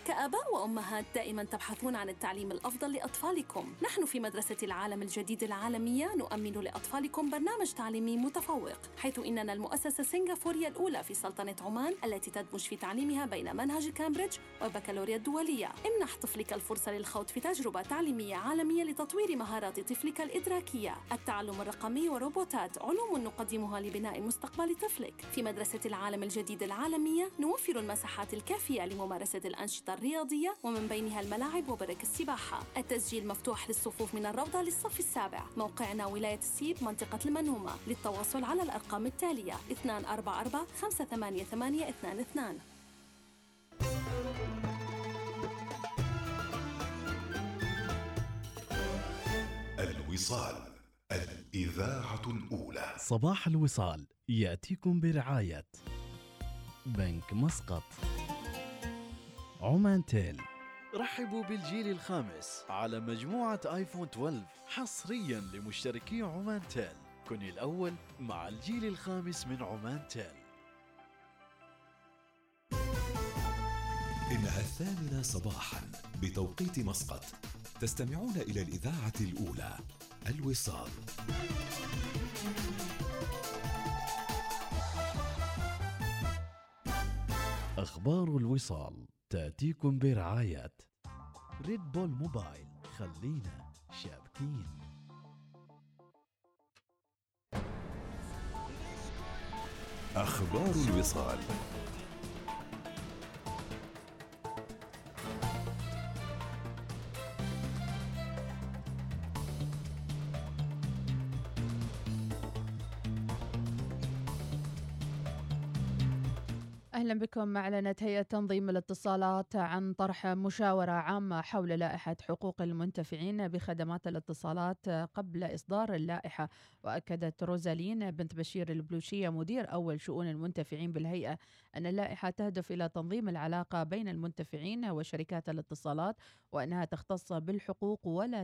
كآباء وأمهات دائما تبحثون عن التعليم الأفضل لأطفالكم. نحن في مدرسة العالم الجديد العالمية نؤمن لأطفالكم برنامج تعليمي متفوق حيث إننا المؤسسة السنغافورية الأولى في سلطنة عمان التي تدمج في تعليمها بين منهج كامبريدج والبكالوريا الدولية. امنح طفلك الفرصة للخوض في تجربة تعليمية عالمية لتطوير مهارات طفلك الإدراكية. التعلم الرقمي وروبوتات علوم نقدمها لبناء مستقبل طفلك. في مدرسة العالم الجديد العالمية نوفر المساحات الكافية لممارسة الأنشطة الرياضية ومن بينها الملاعب وبرك السباحة. التسجيل مفتوح للصفوف من الروضة للصف السابع. موقعنا ولاية السيب منطقة المنومة. للتواصل على الأرقام التالية 244 588 الوصال الإذاعة الأولى. صباح الوصال يأتيكم برعاية بنك مسقط. عمان تيل. رحبوا بالجيل الخامس على مجموعة آيفون 12 حصريا لمشتركي عمان تيل. كن الأول مع الجيل الخامس من عمان تيل. إنها الثامنة صباحا بتوقيت مسقط. تستمعون إلى الإذاعة الأولى الوصال. أخبار الوصال. تأتيكم برعاية ريد بول موبايل خلينا شابكين. أخبار الوصال. أهلا بكم أعلنت هيئة تنظيم الاتصالات عن طرح مشاورة عامة حول لائحة حقوق المنتفعين بخدمات الاتصالات قبل إصدار اللائحة. وأكدت روزالين بنت بشير البلوشية مدير أول شؤون المنتفعين بالهيئة أن اللائحة تهدف إلى تنظيم العلاقة بين المنتفعين وشركات الاتصالات وأنها تختص بالحقوق ولا